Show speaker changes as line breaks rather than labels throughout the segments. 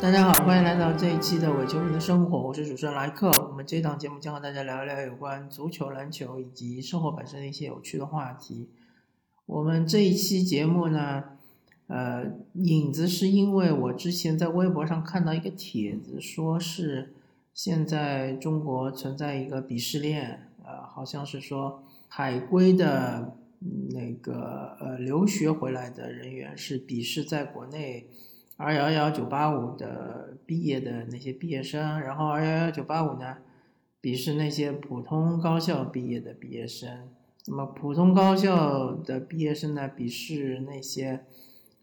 大家好，欢迎来到这一期的伪球迷的生活，我是主持人莱克。我们这档节目将和大家聊一聊有关足球、篮球以及生活本身的一些有趣的话题。我们这一期节目呢，呃，影子是因为我之前在微博上看到一个帖子，说是现在中国存在一个鄙视链，呃，好像是说海归的那个呃留学回来的人员是鄙视在国内。二幺幺九八五的毕业的那些毕业生，然后二幺幺九八五呢，鄙视那些普通高校毕业的毕业生。那么普通高校的毕业生呢，鄙视那些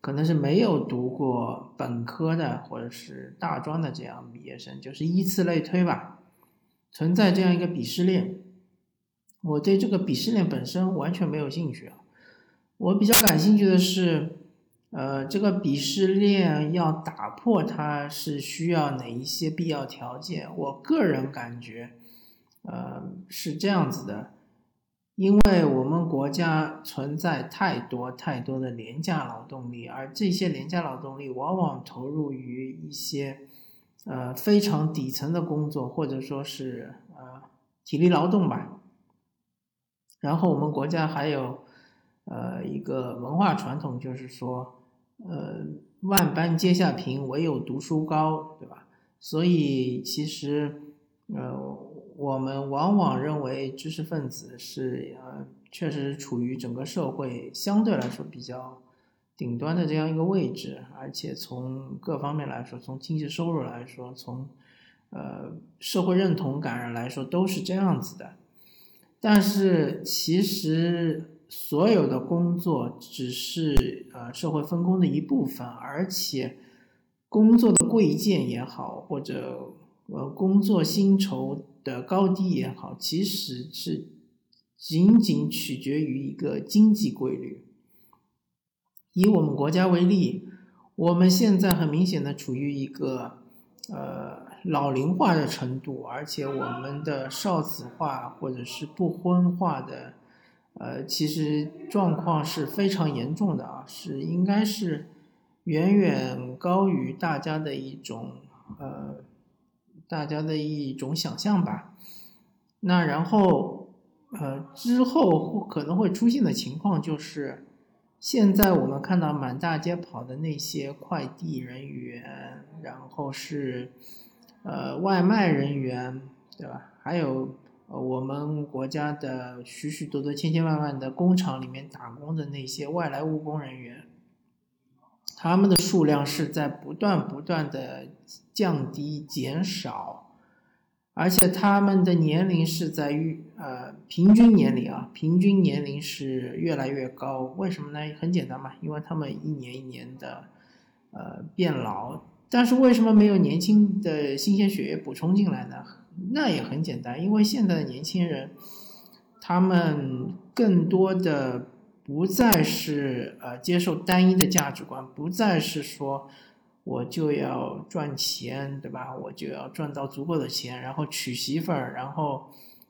可能是没有读过本科的或者是大专的这样毕业生，就是依次类推吧，存在这样一个鄙视链。我对这个鄙视链本身完全没有兴趣啊，我比较感兴趣的是。呃，这个鄙视链要打破，它是需要哪一些必要条件？我个人感觉，呃，是这样子的，因为我们国家存在太多太多的廉价劳动力，而这些廉价劳动力往往投入于一些呃非常底层的工作，或者说是呃体力劳动吧。然后我们国家还有呃一个文化传统，就是说。呃，万般皆下品，唯有读书高，对吧？所以其实，呃，我们往往认为知识分子是呃，确实处于整个社会相对来说比较顶端的这样一个位置，而且从各方面来说，从经济收入来说，从呃社会认同感来说，都是这样子的。但是其实。所有的工作只是呃社会分工的一部分，而且工作的贵贱也好，或者呃工作薪酬的高低也好，其实是仅仅取决于一个经济规律。以我们国家为例，我们现在很明显的处于一个呃老龄化的程度，而且我们的少子化或者是不婚化的。呃，其实状况是非常严重的啊，是应该是远远高于大家的一种呃，大家的一种想象吧。那然后呃之后可能会出现的情况就是，现在我们看到满大街跑的那些快递人员，然后是呃外卖人员，对吧？还有。呃，我们国家的许许多多、千千万万的工厂里面打工的那些外来务工人员，他们的数量是在不断不断的降低、减少，而且他们的年龄是在于呃平均年龄啊，平均年龄是越来越高。为什么呢？很简单嘛，因为他们一年一年的呃变老，但是为什么没有年轻的新鲜血液补充进来呢？那也很简单，因为现在的年轻人，他们更多的不再是呃接受单一的价值观，不再是说我就要赚钱，对吧？我就要赚到足够的钱，然后娶媳妇儿，然后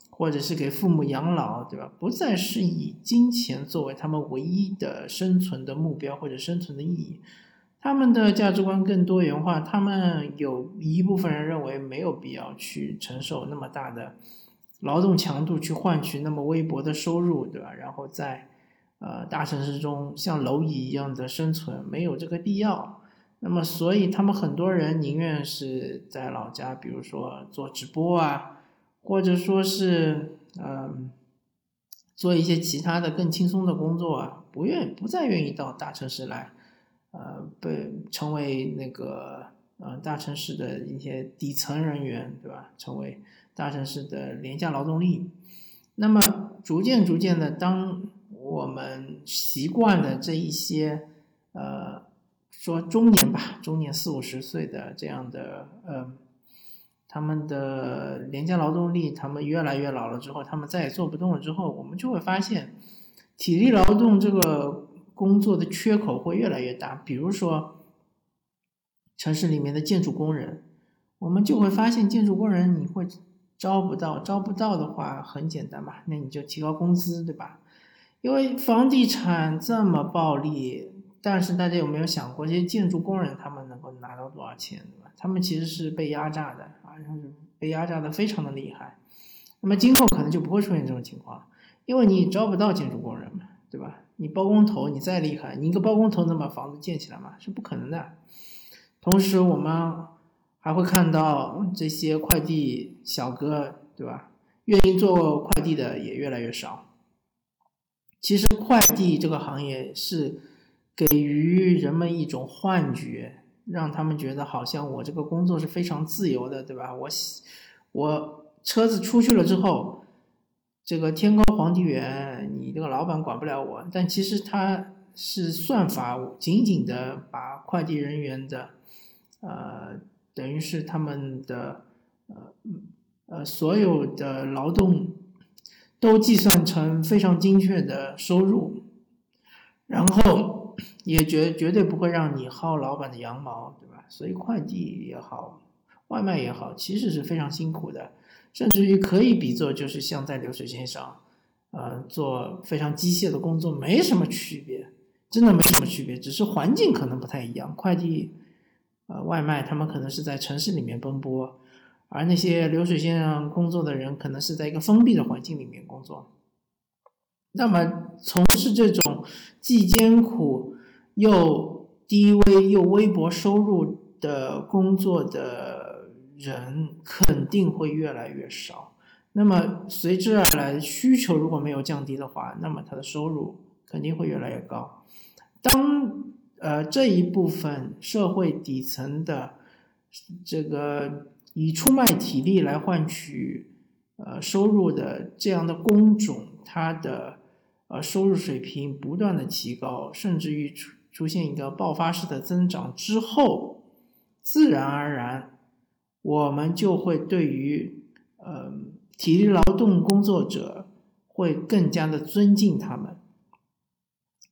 或者是给父母养老，对吧？不再是以金钱作为他们唯一的生存的目标或者生存的意义。他们的价值观更多元化，他们有一部分人认为没有必要去承受那么大的劳动强度去换取那么微薄的收入，对吧？然后在呃大城市中像蝼蚁一样的生存，没有这个必要。那么，所以他们很多人宁愿是在老家，比如说做直播啊，或者说是嗯做一些其他的更轻松的工作啊，不愿不再愿意到大城市来。呃，被成为那个呃大城市的一些底层人员，对吧？成为大城市的廉价劳动力。那么逐渐逐渐的，当我们习惯了这一些呃说中年吧，中年四五十岁的这样的呃他们的廉价劳动力，他们越来越老了之后，他们再也做不动了之后，我们就会发现体力劳动这个。工作的缺口会越来越大，比如说城市里面的建筑工人，我们就会发现建筑工人你会招不到，招不到的话很简单嘛，那你就提高工资，对吧？因为房地产这么暴利，但是大家有没有想过，这些建筑工人他们能够拿到多少钱，对吧？他们其实是被压榨的啊，被压榨的非常的厉害。那么今后可能就不会出现这种情况，因为你招不到建筑工人嘛，对吧？你包工头你再厉害，你一个包工头能把房子建起来吗？是不可能的。同时，我们还会看到这些快递小哥，对吧？愿意做快递的也越来越少。其实，快递这个行业是给予人们一种幻觉，让他们觉得好像我这个工作是非常自由的，对吧？我我车子出去了之后，这个天高皇帝远，这个老板管不了我。但其实他是算法紧紧的把快递人员的。呃，等于是他们的呃呃所有的劳动都计算成非常精确的收入，然后也绝绝对不会让你薅老板的羊毛，对吧？所以快递也好，外卖也好，其实是非常辛苦的，甚至于可以比作就是像在流水线上，呃，做非常机械的工作，没什么区别，真的没什么区别，只是环境可能不太一样，快递。呃，外卖他们可能是在城市里面奔波，而那些流水线上工作的人可能是在一个封闭的环境里面工作。那么，从事这种既艰苦又低微又微薄收入的工作的人肯定会越来越少。那么，随之而来需求如果没有降低的话，那么他的收入肯定会越来越高。当呃，这一部分社会底层的这个以出卖体力来换取呃收入的这样的工种，它的呃收入水平不断的提高，甚至于出出现一个爆发式的增长之后，自然而然，我们就会对于呃体力劳动工作者会更加的尊敬他们，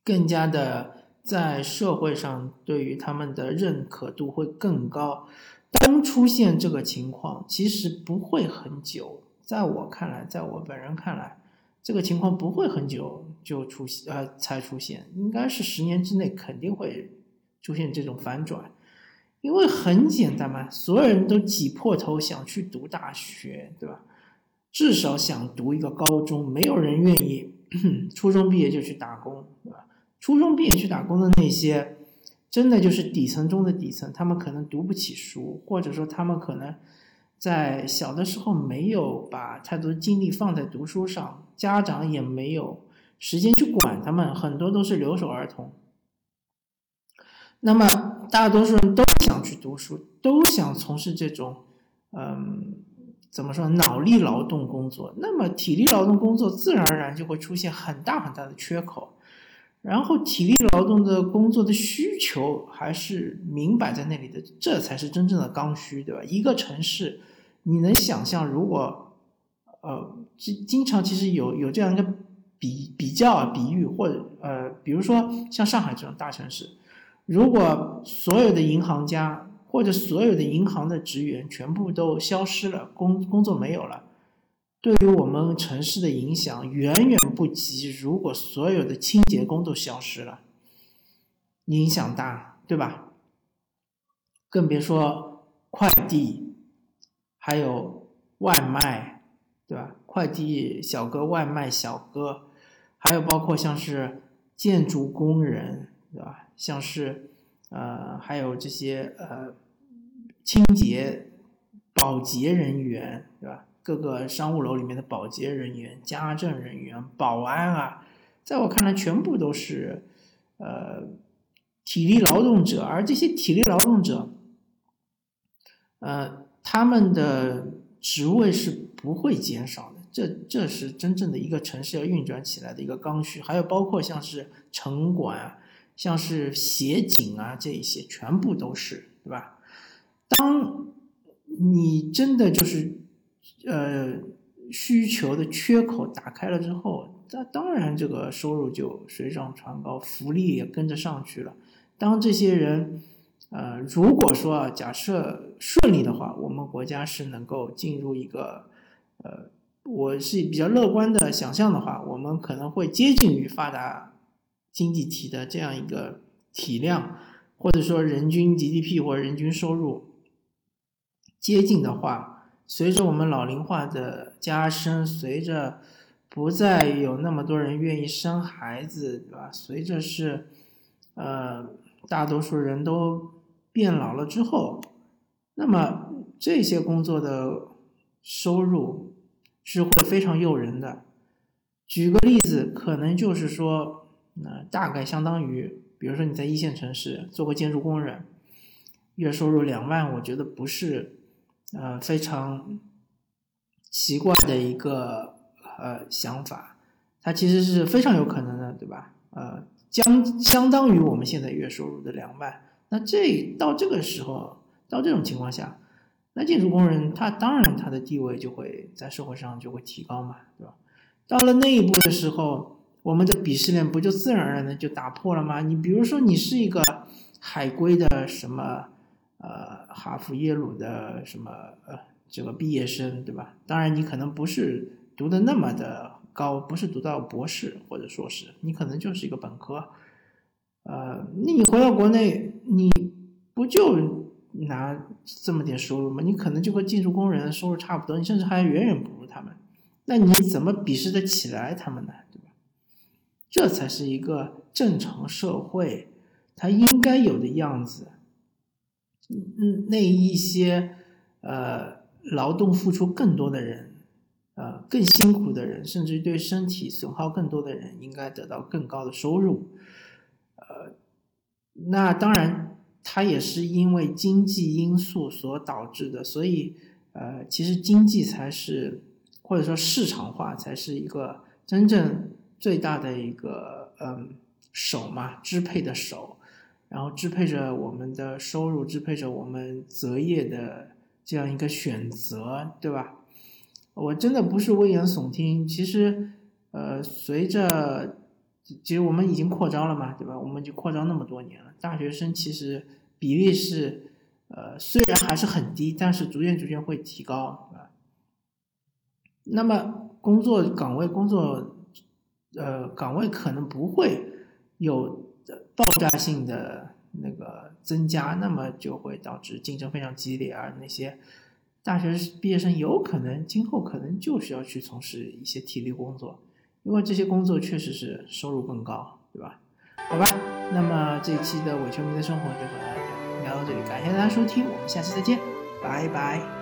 更加的。在社会上，对于他们的认可度会更高。当出现这个情况，其实不会很久。在我看来，在我本人看来，这个情况不会很久就出现，呃，才出现，应该是十年之内肯定会出现这种反转。因为很简单嘛，所有人都挤破头想去读大学，对吧？至少想读一个高中，没有人愿意 初中毕业就去打工，对吧？初中毕业去打工的那些，真的就是底层中的底层，他们可能读不起书，或者说他们可能在小的时候没有把太多精力放在读书上，家长也没有时间去管他们，很多都是留守儿童。那么大多数人都想去读书，都想从事这种，嗯，怎么说脑力劳动工作？那么体力劳动工作自然而然就会出现很大很大的缺口。然后体力劳动的工作的需求还是明摆在那里的，这才是真正的刚需，对吧？一个城市，你能想象，如果，呃，经经常其实有有这样一个比比较啊比喻，或者呃，比如说像上海这种大城市，如果所有的银行家或者所有的银行的职员全部都消失了，工工作没有了。对于我们城市的影响远远不及，如果所有的清洁工都消失了，影响大，对吧？更别说快递，还有外卖，对吧？快递小哥、外卖小哥，还有包括像是建筑工人，对吧？像是呃，还有这些呃清洁、保洁人员，对吧？各个商务楼里面的保洁人员、家政人员、保安啊，在我看来，全部都是呃体力劳动者，而这些体力劳动者，呃，他们的职位是不会减少的。这这是真正的一个城市要运转起来的一个刚需。还有包括像是城管、像是协警啊，这一些全部都是，对吧？当你真的就是。呃，需求的缺口打开了之后，那当然这个收入就水涨船高，福利也跟着上去了。当这些人，呃，如果说啊假设顺利的话，我们国家是能够进入一个，呃，我是比较乐观的想象的话，我们可能会接近于发达经济体的这样一个体量，或者说人均 GDP 或者人均收入。接近的话，随着我们老龄化的加深，随着不再有那么多人愿意生孩子，对吧？随着是，呃，大多数人都变老了之后，那么这些工作的收入是会非常诱人的。举个例子，可能就是说，那大概相当于，比如说你在一线城市做个建筑工人，月收入两万，我觉得不是，呃，非常奇怪的一个呃想法，它其实是非常有可能的，对吧？呃，将相当于我们现在月收入的两万，那这到这个时候，到这种情况下，那建筑工人他当然他的地位就会在社会上就会提高嘛，对吧？到了那一步的时候，我们的鄙视链不就自然而然的就打破了吗？你比如说，你是一个海归的什么，呃，哈佛、耶鲁的什么，呃，这个毕业生，对吧？当然，你可能不是读的那么的高，不是读到博士或者硕士，你可能就是一个本科。呃，那你回到国内，你不就拿这么点收入吗？你可能就和建筑工人收入差不多，你甚至还远远不如他们。那你怎么鄙视得起来他们呢？对吧？这才是一个正常社会它应该有的样子。嗯，那一些呃劳动付出更多的人，呃更辛苦的人，甚至于对身体损耗更多的人，应该得到更高的收入。呃，那当然，它也是因为经济因素所导致的。所以，呃，其实经济才是。或者说市场化才是一个真正最大的一个嗯手嘛，支配的手，然后支配着我们的收入，支配着我们择业的这样一个选择，对吧？我真的不是危言耸听，其实呃，随着其实我们已经扩招了嘛，对吧？我们就扩招那么多年了，大学生其实比例是呃虽然还是很低，但是逐渐逐渐会提高，啊。那么工作岗位工作，呃，岗位可能不会有爆炸性的那个增加，那么就会导致竞争非常激烈，而那些大学毕业生有可能今后可能就是要去从事一些体力工作，因为这些工作确实是收入更高，对吧？好吧，那么这一期的伪球迷的生活就和大家聊到这里，感谢大家收听，我们下期再见，拜拜。